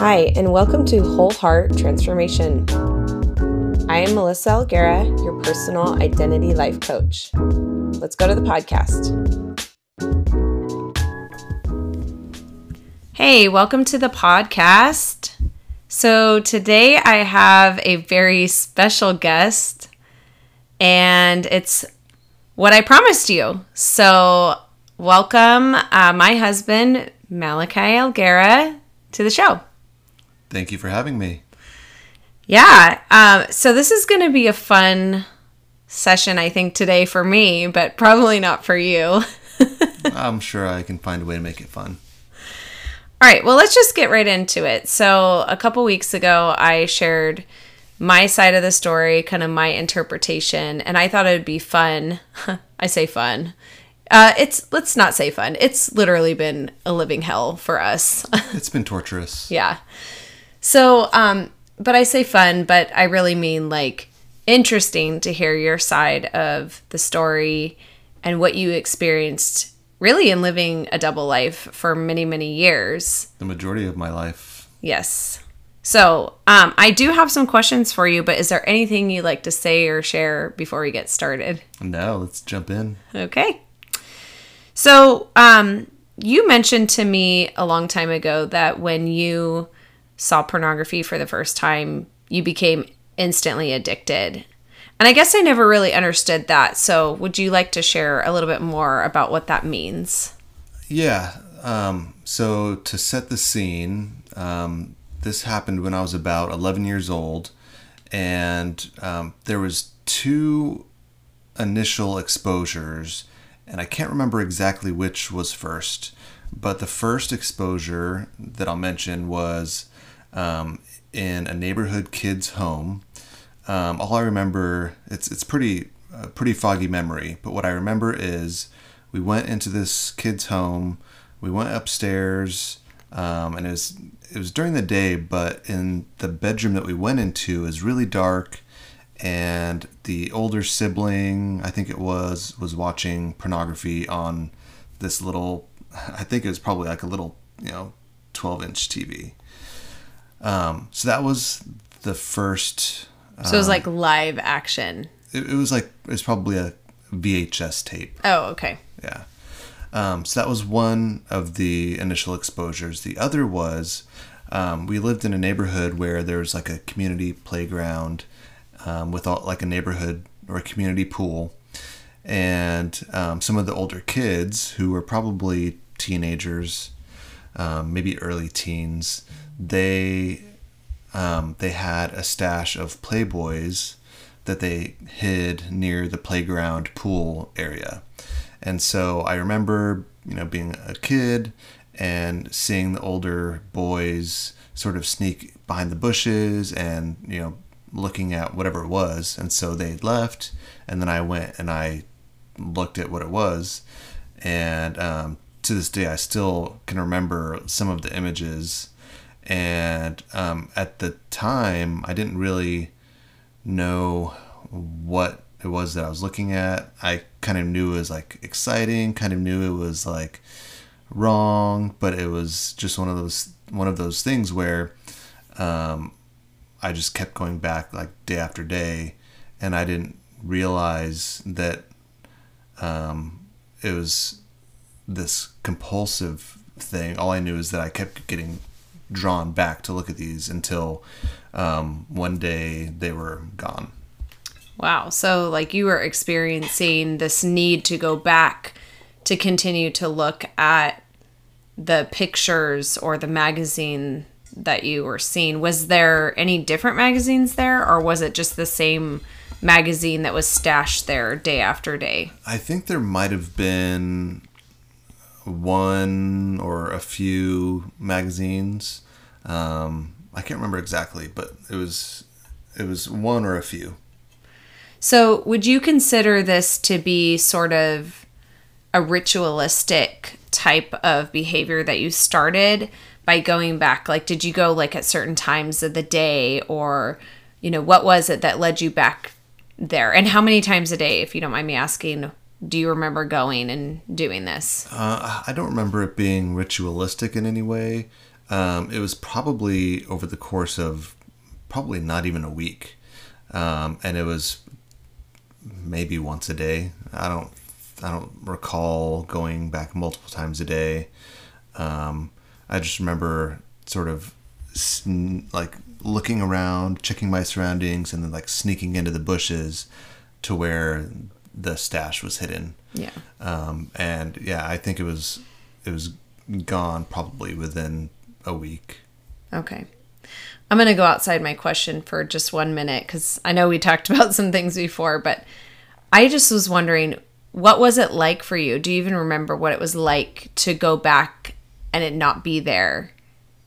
Hi, and welcome to Whole Heart Transformation. I am Melissa Alguera, your personal identity life coach. Let's go to the podcast. Hey, welcome to the podcast. So, today I have a very special guest, and it's what I promised you. So, welcome uh, my husband, Malachi Alguera, to the show. Thank you for having me. Yeah. Um, so this is going to be a fun session, I think, today for me, but probably not for you. I'm sure I can find a way to make it fun. All right. Well, let's just get right into it. So a couple weeks ago, I shared my side of the story, kind of my interpretation, and I thought it would be fun. I say fun. Uh, it's let's not say fun. It's literally been a living hell for us. it's been torturous. Yeah. So, um, but I say fun, but I really mean like interesting to hear your side of the story and what you experienced really in living a double life for many, many years. The majority of my life. Yes. So, um, I do have some questions for you, but is there anything you'd like to say or share before we get started? No, let's jump in. Okay. So, um, you mentioned to me a long time ago that when you saw pornography for the first time, you became instantly addicted. And I guess I never really understood that. So, would you like to share a little bit more about what that means? Yeah. Um, so, to set the scene, um, this happened when I was about 11 years old, and um, there was two initial exposures, and I can't remember exactly which was first. But the first exposure that I'll mention was um, in a neighborhood kid's home. Um, all I remember, it's it's pretty a pretty foggy memory, but what I remember is we went into this kid's home. We went upstairs, um, and it was it was during the day, but in the bedroom that we went into is really dark, and the older sibling, I think it was, was watching pornography on this little. I think it was probably like a little, you know, twelve inch TV. Um, so that was the first. So it was like live action. It, it was like it was probably a VHS tape. Oh, okay. Yeah. Um, so that was one of the initial exposures. The other was um, we lived in a neighborhood where there was like a community playground um, with all, like a neighborhood or a community pool, and um, some of the older kids who were probably teenagers, um, maybe early teens, they um, they had a stash of Playboys that they hid near the playground pool area. And so I remember, you know, being a kid and seeing the older boys sort of sneak behind the bushes and, you know, looking at whatever it was. And so they left, and then I went and I looked at what it was. And um, to this day, I still can remember some of the images. And um, at the time, I didn't really know what it was that I was looking at. I kind of knew it was like exciting, kind of knew it was like wrong, but it was just one of those one of those things where um, I just kept going back like day after day, and I didn't realize that um, it was this compulsive thing. All I knew is that I kept getting drawn back to look at these until um, one day they were gone. Wow. So, like, you were experiencing this need to go back to continue to look at the pictures or the magazine that you were seeing. Was there any different magazines there, or was it just the same magazine that was stashed there day after day? I think there might have been one or a few magazines. Um, I can't remember exactly, but it was it was one or a few. So, would you consider this to be sort of a ritualistic type of behavior that you started by going back? Like, did you go like at certain times of the day, or, you know, what was it that led you back there? And how many times a day, if you don't mind me asking, do you remember going and doing this? Uh, I don't remember it being ritualistic in any way. Um, it was probably over the course of probably not even a week, um, and it was maybe once a day. I don't I don't recall going back multiple times a day. Um, I just remember sort of sn- like looking around, checking my surroundings, and then like sneaking into the bushes to where the stash was hidden. Yeah. Um, and yeah, I think it was it was gone probably within a week. Okay. I'm going to go outside my question for just one minute because I know we talked about some things before, but I just was wondering what was it like for you? Do you even remember what it was like to go back and it not be there,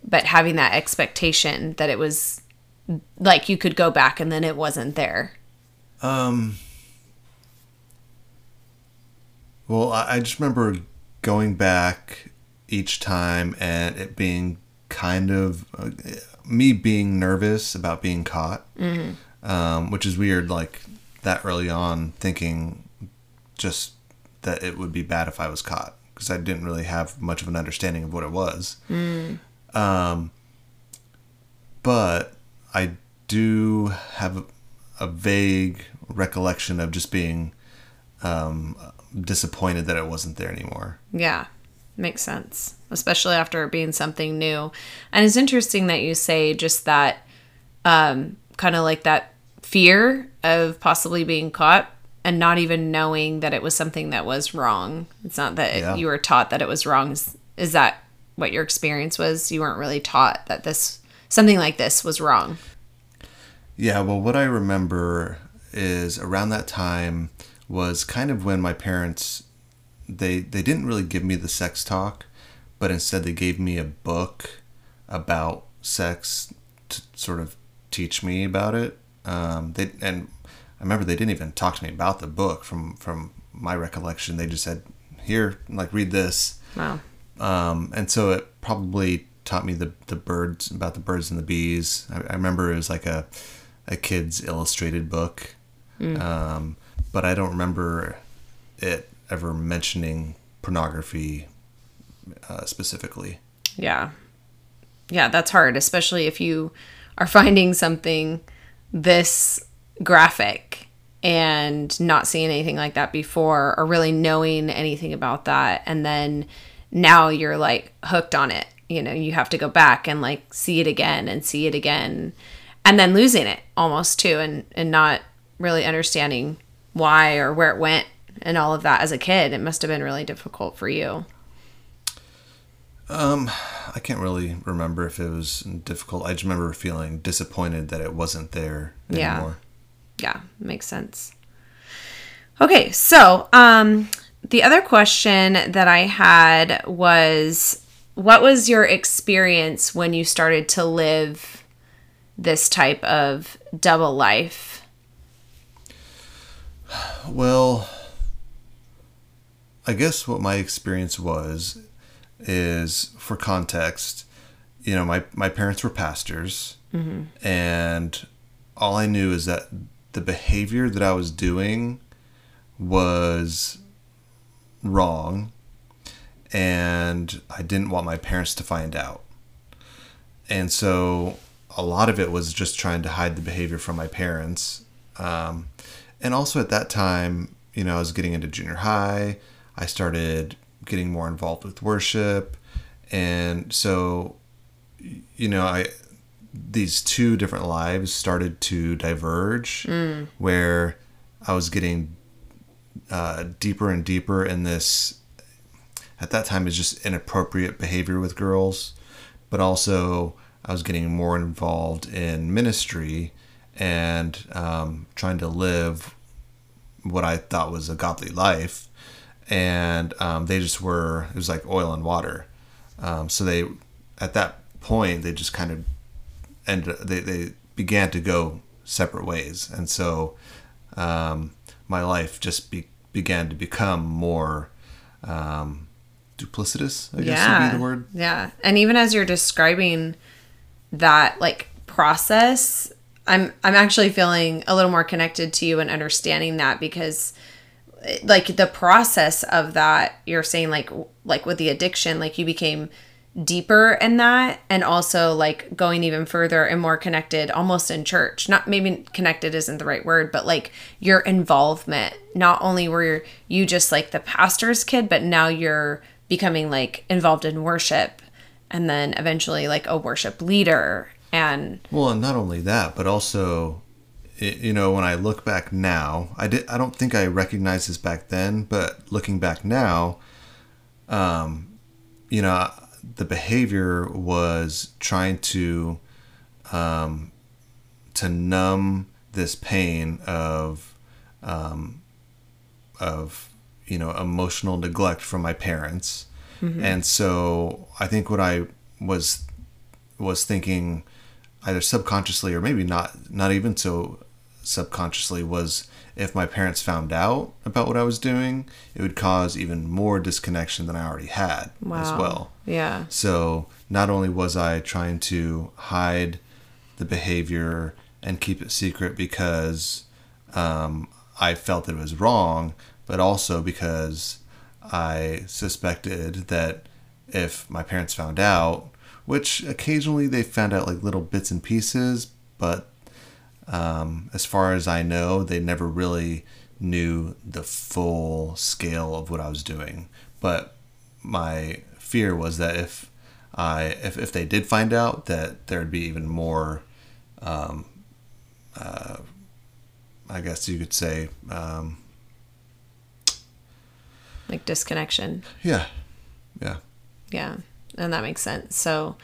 but having that expectation that it was like you could go back and then it wasn't there? Um. Well, I just remember going back each time and it being kind of uh, me being nervous about being caught, um, which is weird. Like that early on, thinking just that it would be bad if I was caught because I didn't really have much of an understanding of what it was. Um, but I do have a, a vague recollection of just being um, disappointed that it wasn't there anymore. Yeah, makes sense, especially after it being something new. And it's interesting that you say just that um, kind of like that fear of possibly being caught and not even knowing that it was something that was wrong. It's not that Yeah. you were taught that it was wrong. Is, is that what your experience was? You weren't really taught that this something like this was wrong. Yeah, well, what I remember is around that time was kind of when my parents they they didn't really give me the sex talk, but instead they gave me a book about sex to sort of teach me about it. Um, they and I remember they didn't even talk to me about the book from from my recollection. They just said, "Here, like read this." Wow. um, and so it probably taught me the, the birds about the birds and the bees. I, I remember it was like a a kid's illustrated book, um, but I don't remember it ever mentioning pornography uh, specifically. Yeah. Yeah, that's hard, especially if you are finding something this graphic and not seeing anything like that before or really knowing anything about that. And then now you're like hooked on it. You know, you have to go back and like see it again and see it again and then losing it almost too and, and not really understanding why or where it went and all of that as a kid. It must have been really difficult for you. Um, I can't really remember if it was difficult. I just remember feeling disappointed that it wasn't there Yeah. yeah makes sense okay so um the other question that i had was what was your experience when you started to live this type of double life Well, I guess what my experience was is for context, you know, my, my parents were pastors, and all I knew is that the behavior that I was doing was wrong, and I didn't want my parents to find out. And so a lot of it was just trying to hide the behavior from my parents. Um, and also at that time, you know, I was getting into junior high. I started getting more involved with worship. And so, you know, I these two different lives started to diverge where I was getting uh, deeper and deeper in this at that time is just inappropriate behavior with girls, but also I was getting more involved in ministry and um, trying to live what I thought was a godly life. And um, they just were, it was like oil and water. Um, so they, at that point, they just kind of ended, they, they began to go separate ways. And so um, my life just be, began to become more um, duplicitous, I guess would be the word. Yeah. And even as you're describing that like process, I'm I'm actually feeling a little more connected to you and understanding that because like the process of that you're saying like like with the addiction like you became deeper in that and also like going even further and more connected almost in church. Not maybe connected isn't the right word but like your involvement. Not only were you just like the pastor's kid but now you're becoming like involved in worship and then eventually like a worship leader and Well, and not only that, but also, you know, when I look back now, I did. I don't think I recognized this back then, but looking back now, um, you know, the behavior was trying to, um, to numb this pain of, um, of you know emotional neglect from my parents, and so I think what I was was thinking either subconsciously or maybe not not even so subconsciously was if my parents found out about what I was doing, it would cause even more disconnection than I already had as well. yeah So not only was I trying to hide the behavior and keep it secret because um, I felt that it was wrong, but also because I suspected that if my parents found out, which occasionally they found out like little bits and pieces, but um, as far as I know, they never really knew the full scale of what I was doing. But my fear was that if I if, if they did find out, that there'd be even more. Um, uh, I guess you could say, um, like disconnection yeah, yeah. Yeah, and that makes sense. So,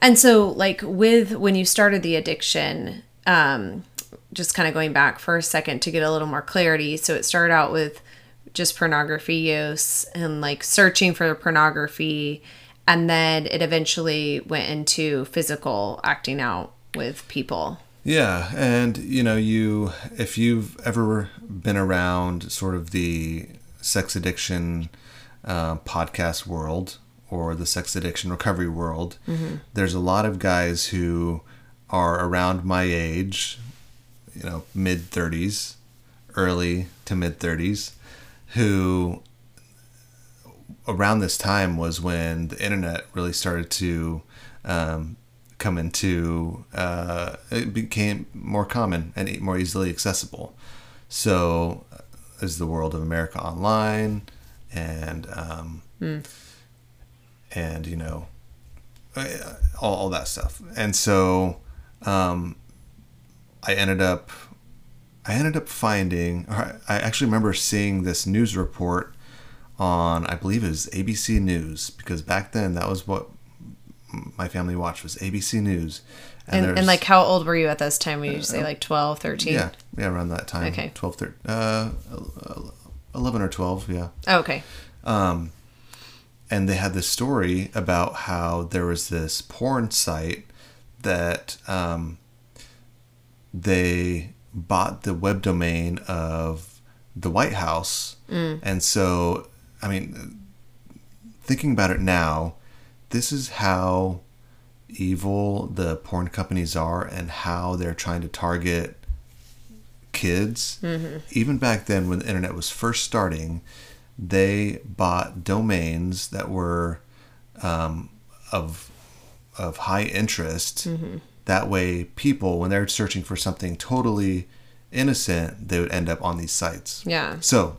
and so like with when you started the addiction, um, just kind of going back for a second to get a little more clarity. So it started out with just pornography use and like searching for pornography, and then it eventually went into physical acting out with people. Yeah, and you know, you if you've ever been around sort of the sex addiction uh, podcast world or the sex addiction recovery world, there's a lot of guys who are around my age, you know, mid 30s, early to mid 30s, who around this time was when the internet really started to um, come into uh, it became more common and more easily accessible. So uh, is the world of america online? And um, and you know uh, all, all that stuff and so um, i ended up i ended up finding or I actually remember seeing this news report on I believe it was ABC News because back then that was what my family watched was ABC News. And, and, there's- like, how old were you at this time? Would you say like 12, 13? yeah, yeah, around that time. Okay. 12, 13, uh, 11 or 12, yeah. Oh, okay. And they had this story about how there was this porn site that um, they bought the web domain of the White House, and so I mean, thinking about it now, this is how evil the porn companies are and how they're trying to target kids. Even back then, when the internet was first starting, they bought domains that were um, of of high interest. That way, people, when they're searching for something totally innocent, they would end up on these sites. Yeah. So,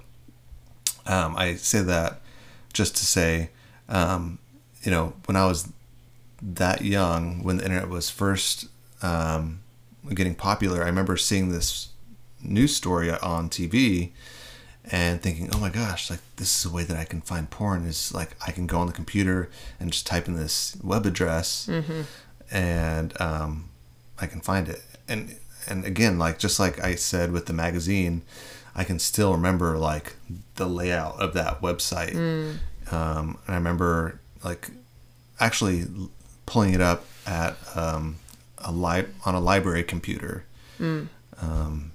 um, I say that just to say, um, you know, when I was that young, when the internet was first um, getting popular, I remember seeing this news story on TV and thinking, oh my gosh, like this is a way that I can find porn. Is like I can go on the computer and just type in this web address, and um, I can find it. And and again, like just like I said with the magazine, I can still remember like the layout of that website. Um, and I remember like actually pulling it up at um, a li- on a library computer. Um,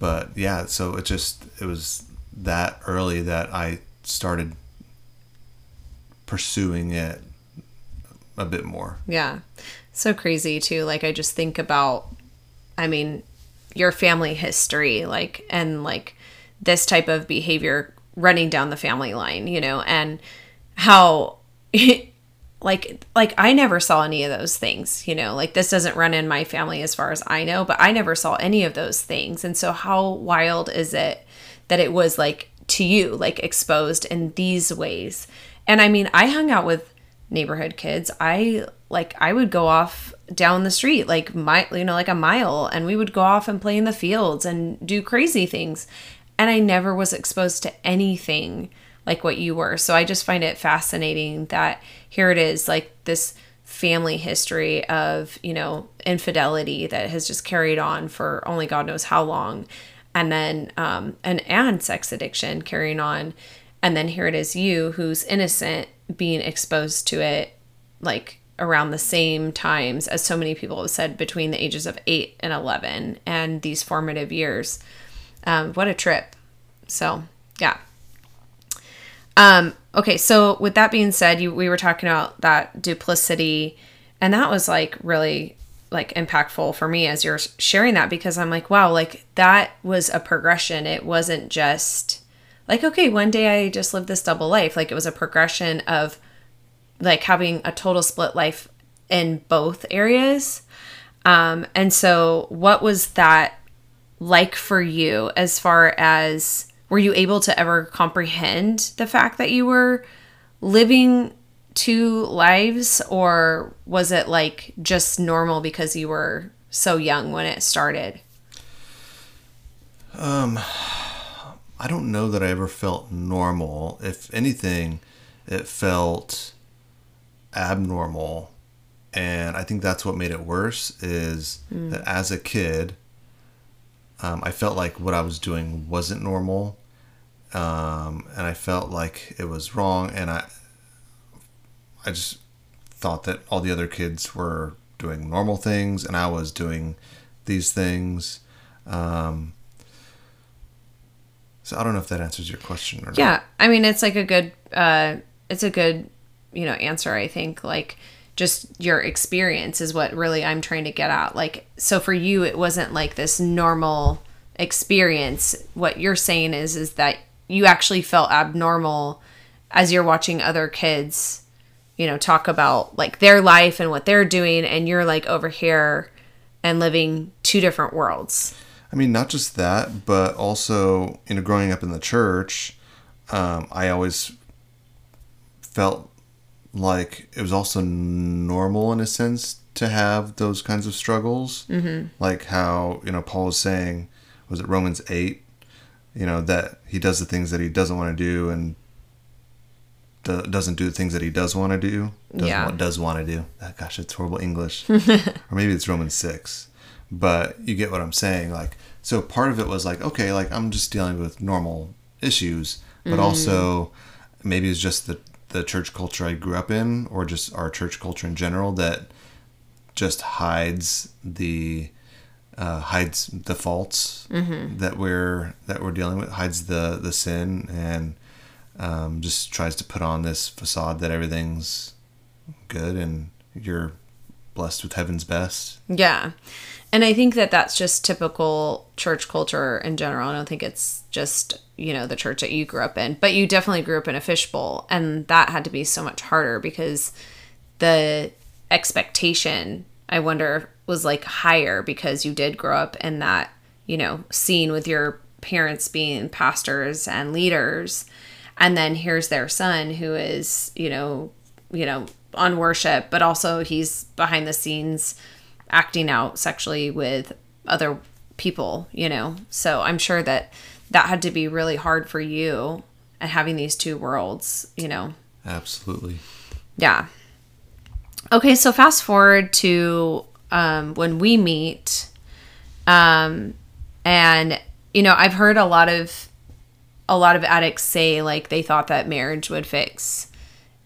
but yeah, so it just it was that early that I started pursuing it a bit more. Yeah. So crazy too. Like I just think about I mean, your family history, like and like this type of behavior running down the family line, you know, and how like like I never saw any of those things, you know. Like this doesn't run in my family as far as I know, but I never saw any of those things. And so how wild is it that it was like to you like exposed in these ways? And I mean, I hung out with neighborhood kids. I like I would go off down the street like my you know like a mile and we would go off and play in the fields and do crazy things. And I never was exposed to anything like what you were. So I just find it fascinating that here it is, like this family history of, you know, infidelity that has just carried on for only God knows how long. And then, um, and, and sex addiction carrying on. And then here it is, you who's innocent being exposed to it like around the same times as so many people have said between the ages of 8 and 11 and these formative years. Um, what a trip. So, yeah. Um, okay, so with that being said, you we were talking about that duplicity, and that was like really like impactful for me as you're sharing that because I'm like, wow, like that was a progression. It wasn't just like, okay, one day I just lived this double life. Like it was a progression of like having a total split life in both areas. Um, and so what was that like for you as far as were you able to ever comprehend the fact that you were living two lives or was it like just normal because you were so young when it started? Um i don't know that i ever felt normal. If anything it felt abnormal. And i think that's what made it worse is mm. that as a kid um, i felt like what i was doing wasn't normal um, and I felt like it was wrong, and I I just thought that all the other kids were doing normal things, and I was doing these things. Um, so I don't know if that answers your question or yeah, not. I mean it's like a good uh, it's a good you know answer. I think like just your experience is what really I'm trying to get at. Like so for you, it wasn't like this normal experience. What you're saying is is that you actually felt abnormal as you're watching other kids, you know, talk about like their life and what they're doing, and you're like over here and living two different worlds. I mean, not just that, but also, you know, growing up in the church, um, I always felt like it was also normal in a sense to have those kinds of struggles. Mm-hmm. Like how, you know, Paul was saying, was it Romans 8? you know that he does the things that he doesn't want to do and do, doesn't do the things that he does want to do does yeah. want, does want to do oh, gosh it's horrible english or maybe it's romans 6 but you get what i'm saying like so part of it was like okay like i'm just dealing with normal issues but mm. also maybe it's just the the church culture i grew up in or just our church culture in general that just hides the uh, hides the faults mm-hmm. that we're that we're dealing with, hides the the sin, and um, just tries to put on this facade that everything's good and you're blessed with heaven's best. Yeah. And I think that that's just typical church culture in general. I don't think it's just, you know, the church that you grew up in, but you definitely grew up in a fishbowl. And that had to be so much harder because the expectation, I wonder, was like higher because you did grow up in that, you know, scene with your parents being pastors and leaders. And then here's their son who is, you know, you know, on worship, but also he's behind the scenes acting out sexually with other people, you know. So I'm sure that that had to be really hard for you and having these two worlds, you know. Absolutely. Yeah. Okay, so fast forward to um, when we meet. Um, and you know, I've heard a lot of a lot of addicts say like they thought that marriage would fix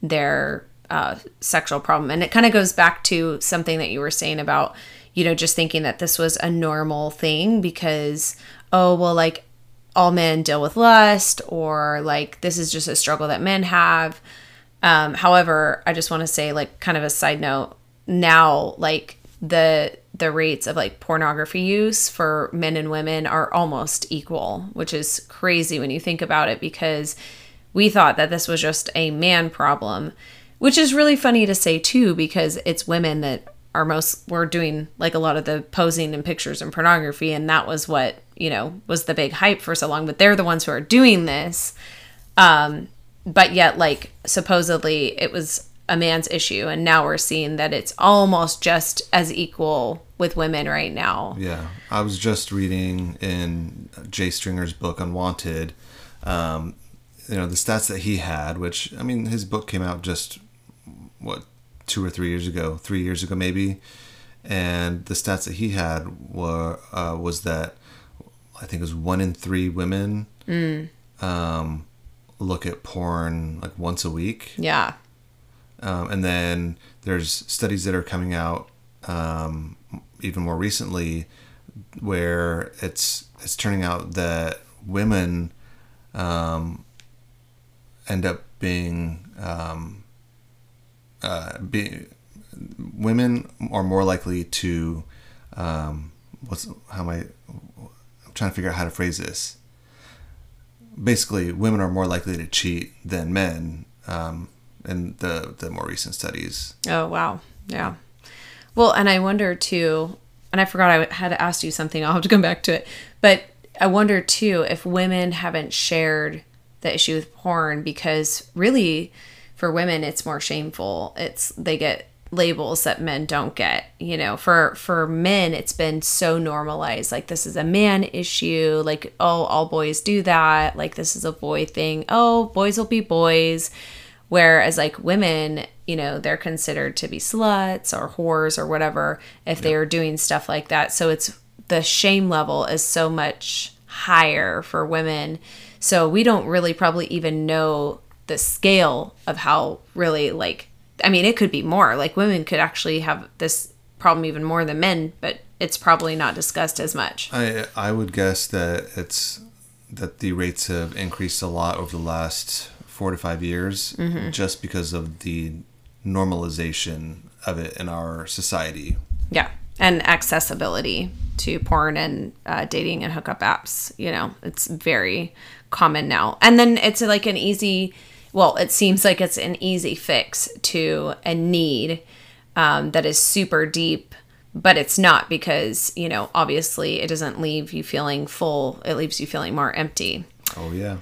their uh, sexual problem, and it kind of goes back to something that you were saying about you know just thinking that this was a normal thing because oh well like all men deal with lust or like this is just a struggle that men have. Um, however i just want to say like kind of a side note now like the the rates of like pornography use for men and women are almost equal, which is crazy when you think about it because we thought that this was just a man problem, which is really funny to say too because it's women that are most were doing like a lot of the posing and pictures and pornography and that was what, you know, was the big hype for so long, but they're the ones who are doing this. Um but yet like supposedly it was a man's issue and now we're seeing that it's almost just as equal with women right now. Yeah, I was just reading in Jay Stringer's book Unwanted, um, you know, the stats that he had, which I mean, his book came out just what two or three years ago, three years ago maybe, and the stats that he had were uh, was that I think it was one in three women um, look at porn like once a week. yeah Um, and then there's studies that are coming out um, even more recently where it's it's turning out that women um, end up being um, uh, be, women are more likely to um, what's how am I trying to figure out how to phrase this basically women are more likely to cheat than men um, in the the more recent studies. Oh wow, yeah. Well, and I wonder too, and I forgot I had asked you something. I'll have to come back to it, but I wonder too if women haven't shared the issue with porn because really, for women, it's more shameful. It's they get labels that men don't get you know for for men it's been so normalized like this is a man issue like oh all boys do that like this is a boy thing oh boys will be boys Whereas like women, you know, they're considered to be sluts or whores or whatever if they are doing stuff like that. So it's the shame level is so much higher for women. So we don't really probably even know the scale of how really like I mean, it could be more. Like women could actually have this problem even more than men, but it's probably not discussed as much. I I would guess that it's that the rates have increased a lot over the last four to five years, just because of the normalization of it in our society. Yeah. And accessibility to porn and uh, dating and hookup apps. You know, it's very common now. And then it's like an easy, well, it seems like it's an easy fix to a need um, that is super deep, but it's not because, you know, obviously it doesn't leave you feeling full, it leaves you feeling more empty. Oh yeah.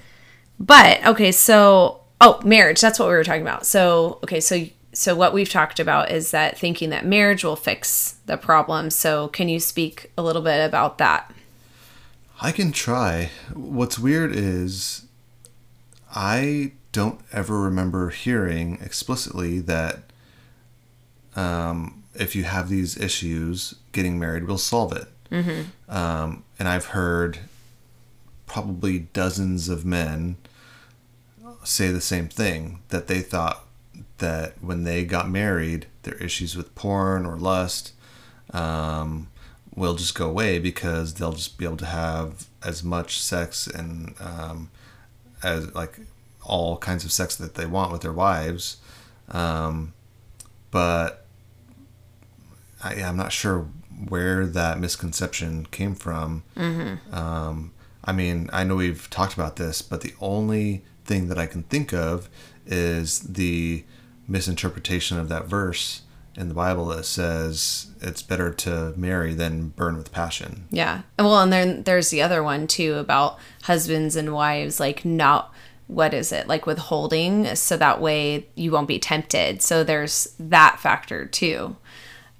But okay, so oh, marriage, that's what we were talking about. So, okay, so so what we've talked about is that thinking that marriage will fix the problem. So, can you speak a little bit about that? I can try. What's weird is I don't ever remember hearing explicitly that um, if you have these issues, getting married will solve it. Um, and I've heard probably dozens of men say the same thing that they thought that when they got married, their issues with porn or lust um, will just go away because they'll just be able to have as much sex and um, as like all kinds of sex that they want with their wives. Um, but I, I'm not sure where that misconception came from. Um, I mean, I know we've talked about this, but the only thing that I can think of is the misinterpretation of that verse in the Bible that says it's better to marry than burn with passion. Yeah. Well, and then there's the other one too about husbands and wives like not what is it? Like withholding so that way you won't be tempted. So there's that factor too.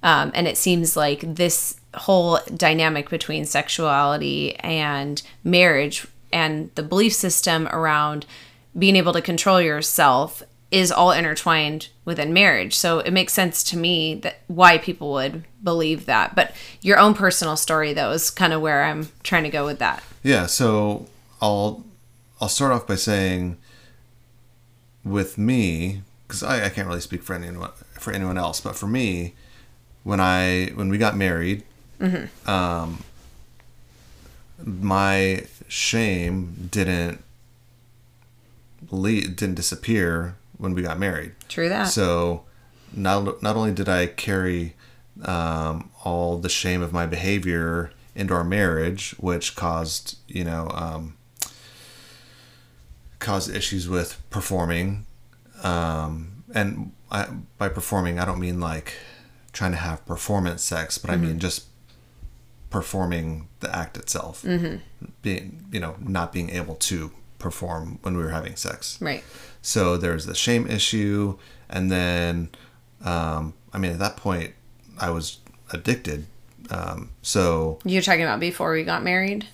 Um, and it seems like this whole dynamic between sexuality and marriage and the belief system around being able to control yourself is all intertwined within marriage. So it makes sense to me that why people would believe that. But your own personal story though is kind of where I'm trying to go with that. Yeah, so I'll I'll start off by saying with me because I, I can't really speak for anyone for anyone else, but for me, when I when we got married, um, my shame didn't didn't disappear when we got married. True that. So not not only did I carry um, all the shame of my behavior into our marriage, which caused, you know, um, caused issues with performing. Um, and I, by performing, I don't mean like trying to have performance sex, but I mean just performing the act itself. Mm-hmm. Being, you know, not being able to perform when we were having sex. Right. So there's the shame issue, and then, um, I mean, at that point, I was addicted. Um, so, You're talking about before we got married?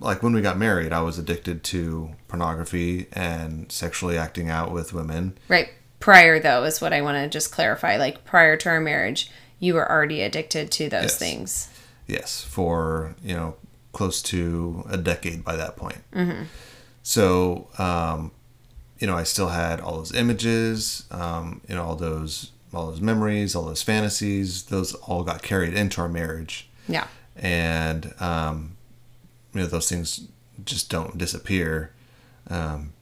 Like when we got married, I was addicted to pornography and sexually acting out with women. Right. Prior, though, is what I want to just clarify. Like, prior to our marriage, you were already addicted to those Yes. things. Yes, for you know close to a decade by that point. So, um, you know, I still had all those images, um, you know, all those all those memories, all those fantasies. Those all got carried into our marriage, Yeah. and um, you know, those things just don't disappear. Um,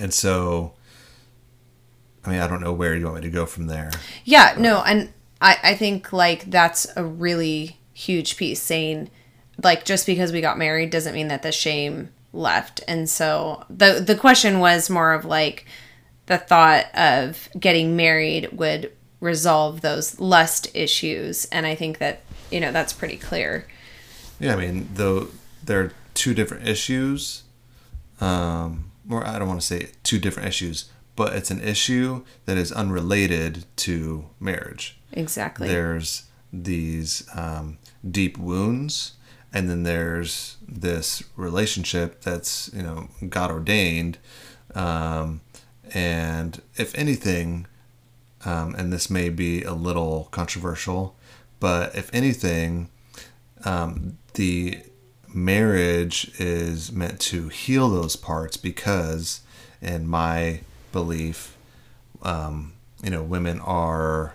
and so, I mean, I don't know where you want me to go from there. Yeah, no, and I, I think like that's a really huge piece saying like just because we got married doesn't mean that the shame left. And so the the question was more of like the thought of getting married would resolve those lust issues and I think that you know that's pretty clear. Yeah, I mean, though there are two different issues, um, or I don't want to say two different issues, but it's an issue that is unrelated to marriage. Exactly. There's these um, deep wounds, and then there's this relationship that's you know God ordained, um, and if anything, um, and this may be a little controversial, but if anything, um, the marriage is meant to heal those parts because, in my belief, um, you know, women are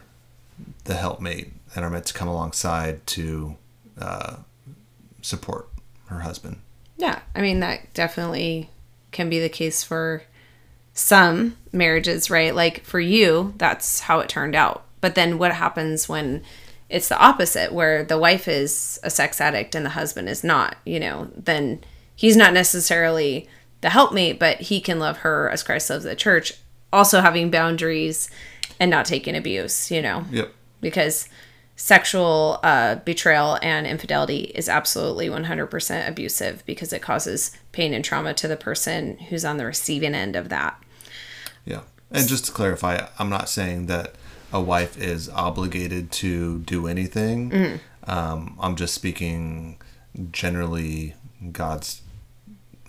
the helpmate and are meant to come alongside to uh, support her husband. Yeah, I mean that definitely can be the case for some marriages, right? Like for you, that's how it turned out. But then what happens when it's the opposite where the wife is a sex addict and the husband is not, you know, then he's not necessarily the helpmate, but he can love her as Christ loves the church, also having boundaries and not taking abuse, you know Yep. because sexual uh, betrayal and infidelity is absolutely 100% abusive because it causes pain and trauma to the person who's on the receiving end of that. Yeah. And just to clarify, I'm not saying that a wife is obligated to do anything. Um, I'm just speaking generally God's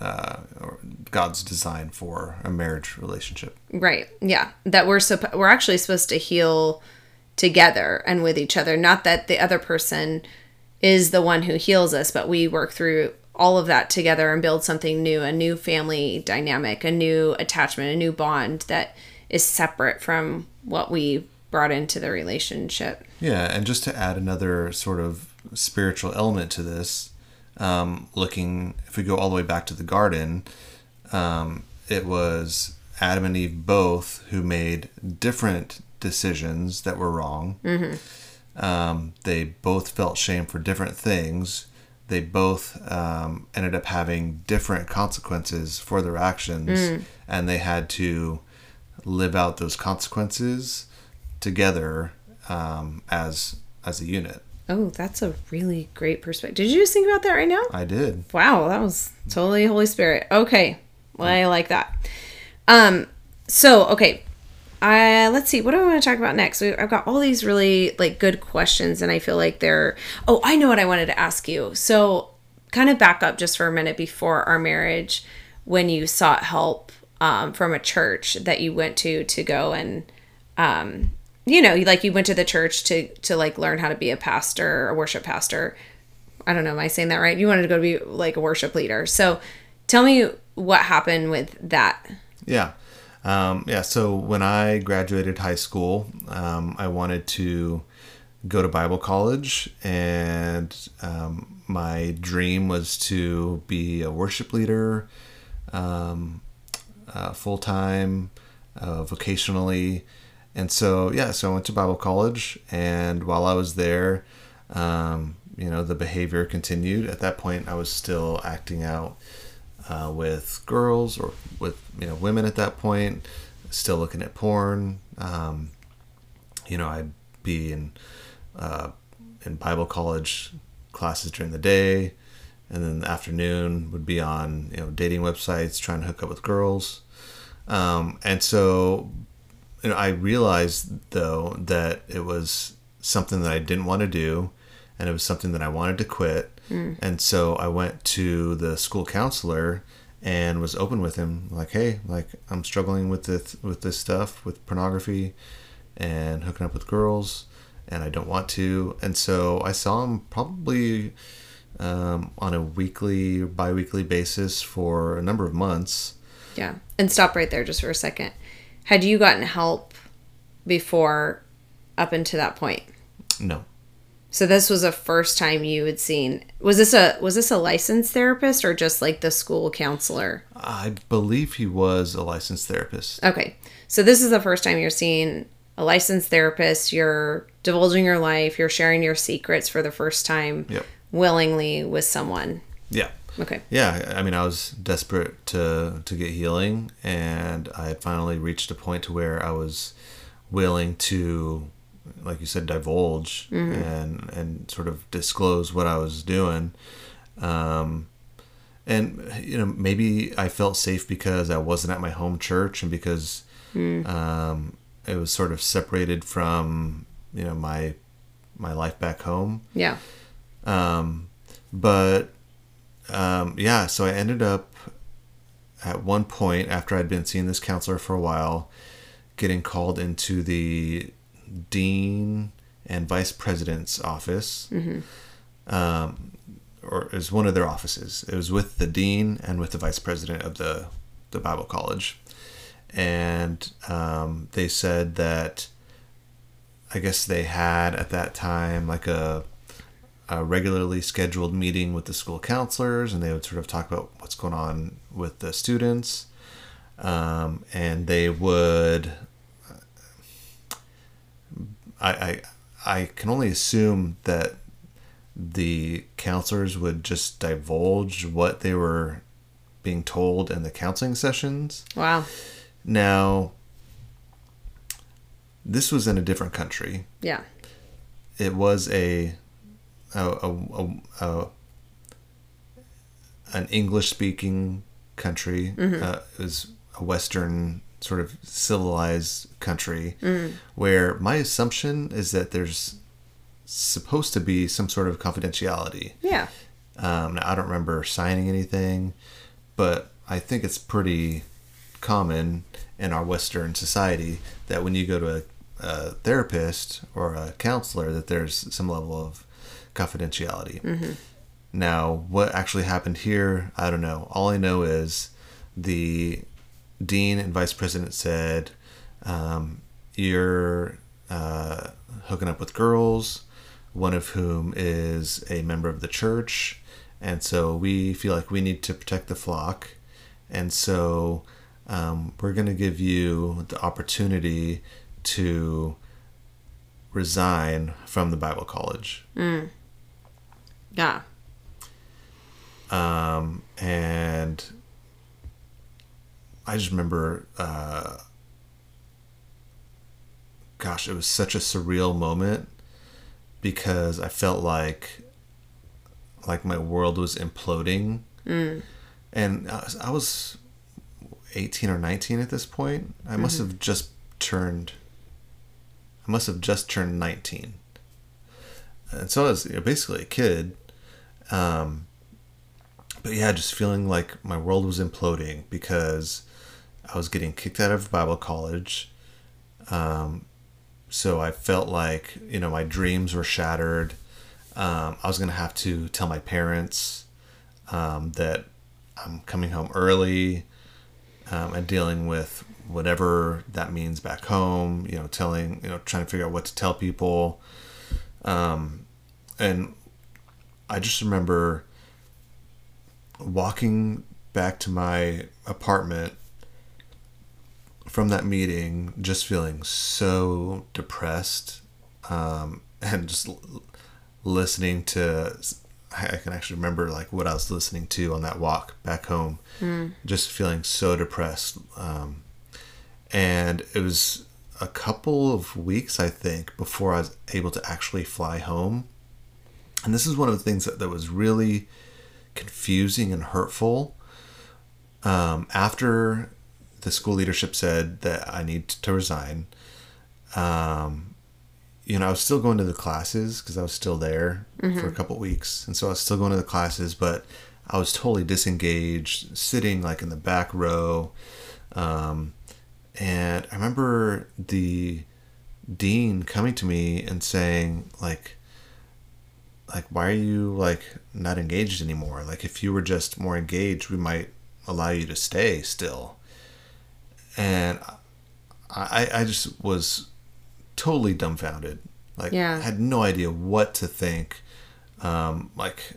uh, or God's design for a marriage relationship. Right. Yeah. That we're supp- we're actually supposed to heal together and with each other. Not that the other person is the one who heals us, but we work through all of that together and build something new, a new family dynamic, a new attachment, a new bond that is separate from what we brought into the relationship. Yeah, and just to add another sort of spiritual element to this, um, looking if we go all the way back to the garden, um, it was Adam and Eve both who made different decisions that were wrong. Um, they both felt shame for different things. They both um, ended up having different consequences for their actions, and they had to live out those consequences together um, as as a unit. Oh, that's a really great perspective. Did you just think about that right now? I did. Wow, that was totally Holy Spirit. Okay. Well, I like that. Um so okay. I let's see. What do I want to talk about next? I've got all these really like good questions and I feel like they're Oh, I know what I wanted to ask you. So, kind of back up just for a minute before our marriage when you sought help um, from a church that you went to to go and um, you know, like you went to the church to to like learn how to be a pastor, a worship pastor. I don't know, am I saying that right? You wanted to go to be like a worship leader. So tell me what happened with that. Yeah. Um, yeah. So when I graduated high school, um, I wanted to go to Bible college, and um, my dream was to be a worship leader, um, uh, full time, uh, vocationally, and so yeah, so I went to Bible college, and while I was there, um, you know, the behavior continued. At that point, I was still acting out uh, with girls or with you know women. At that point, still looking at porn. Um, you know, I'd be in uh, in Bible college classes during the day, and then the afternoon would be on you know dating websites trying to hook up with girls. Um, and so, I realized though that it was something that I didn't want to do, and it was something that I wanted to quit. And so I went to the school counselor and was open with him, like, "Hey, like I'm struggling with this with this stuff with pornography and hooking up with girls, and I don't want to." And so I saw him probably um, on a weekly, bi-weekly basis for a number of months. Yeah. And stop right there just for a second. Had you gotten help before up until that point? No, So this was the first time you had seen was this a was this a licensed therapist or just like the school counselor? I believe he was a licensed therapist. Okay. So this is the first time you're seeing a licensed therapist, you're divulging your life, you're sharing your secrets for the first time Yep. willingly with someone. Yeah. Okay. Yeah, I mean, I was desperate to to get healing, and I had finally reached a point to where I was willing to, like you said, divulge and and sort of disclose what I was doing. Um, and you know, maybe I felt safe because I wasn't at my home church, and because um, it was sort of separated from you know my my life back home. Yeah. Um, but um, yeah, so I ended up at one point after I'd been seeing this counselor for a while, getting called into the dean and vice president's office. Um, or it was one of their offices. It was with the dean and with the vice president of the the Bible college, and um, they said that I guess they had at that time like a a regularly scheduled meeting with the school counselors, and they would sort of talk about what's going on with the students, um, and they would. I, I I can only assume that the counselors would just divulge what they were being told in the counseling sessions. Wow. Now, this was in a different country Yeah. it was a a, a, a, an English speaking country. Uh, it was a Western sort of civilized country where my assumption is that there's supposed to be some sort of confidentiality. Yeah. Um, I don't remember signing anything, but I think it's pretty common in our Western society that when you go to a, a therapist or a counselor, that there's some level of confidentiality. Now, what actually happened here, I don't know. All I know is the dean and vice president said, um, "You're uh, hooking up with girls." one of whom is a member of the church. And so we feel like we need to protect the flock. And so um, we're going to give you the opportunity to resign from the Bible college. Yeah. Um, and I just remember, uh, gosh, it was such a surreal moment because I felt like like my world was imploding. And I was, I was 18 or 19 at this point. I must have just turned I must have just turned 19. And so I was you know, basically a kid. Um, but yeah, just feeling like my world was imploding because I was getting kicked out of Bible college. Um, so I felt like, you know, my dreams were shattered. Um, I was going to have to tell my parents um, that I'm coming home early um, and dealing with whatever that means back home, you know, telling, you know, trying to figure out what to tell people. Um, and I just remember walking back to my apartment from that meeting just feeling so depressed um, and just l- listening to I can actually remember like what I was listening to on that walk back home, just feeling so depressed. Um, and it was a couple of weeks, I think, before I was able to actually fly home. And this is one of the things that, that was really confusing and hurtful. Um, after the school leadership said that I need to resign, um, you know, I was still going to the classes because I was still there for a couple weeks, and so I was still going to the classes, but I was totally disengaged, sitting like in the back row. Um, and I remember the dean coming to me and saying, like, like why are you like not engaged anymore? Like, if you were just more engaged, we might allow you to stay still. And I, I just was totally dumbfounded. Like, Yeah. had no idea what to think. Um, like,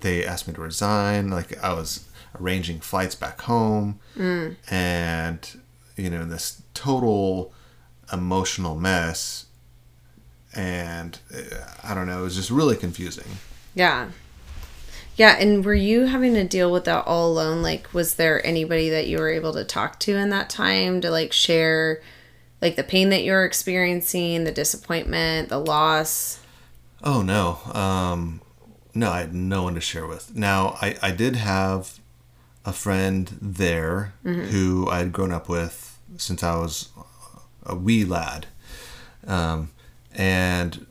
they asked me to resign. Like, I was arranging flights back home, and you know, this total emotional mess. And uh, I don't know, it was just really confusing. Yeah. Yeah, and were you having to deal with that all alone? Like was there anybody that you were able to talk to in that time to like share like the pain that you're experiencing, the disappointment, the loss? Oh no, um, no, I had no one to share with. Now I, I did have a friend there who I had grown up with since I was a wee lad, um, and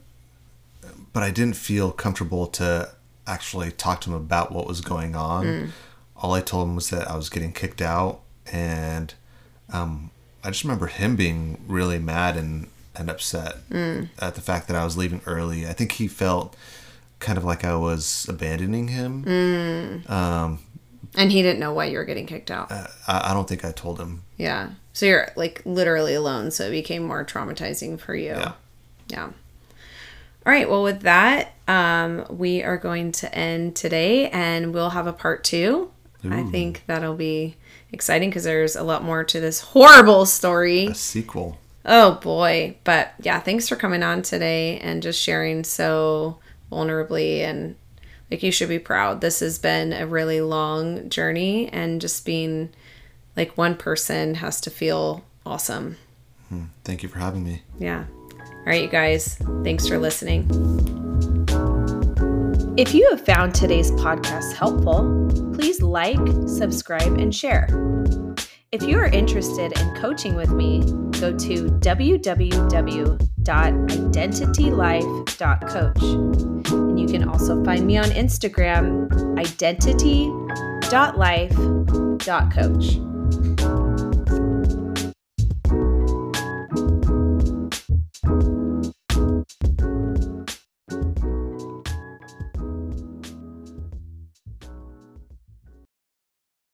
but I didn't feel comfortable to actually talk to him about what was going on. Mm. All I told him was that I was getting kicked out, and um, I just remember him being really mad and, and upset mm. at the fact that I was leaving early. I think he felt kind of like I was abandoning him. Mm. Um, and he didn't know why you were getting kicked out. Uh, I, I don't think I told him. yeah. So you're like literally alone, so it became more traumatizing for you. Yeah. Yeah. All right. Well, with that, um, we are going to end today and we'll have a part two. I think that'll be exciting because there's a lot more to this horrible story. A sequel. Oh boy. But yeah, thanks for coming on today and just sharing so vulnerably and like you should be proud. This has been a really long journey and just being like one person has to feel awesome. Thank you for having me. Yeah. All right, you guys. Thanks for listening. If you have found today's podcast helpful, please like, subscribe, and share. If you are interested in coaching with me, go to www.identitylife.coach. And you can also find me on Instagram, identity.life.coach.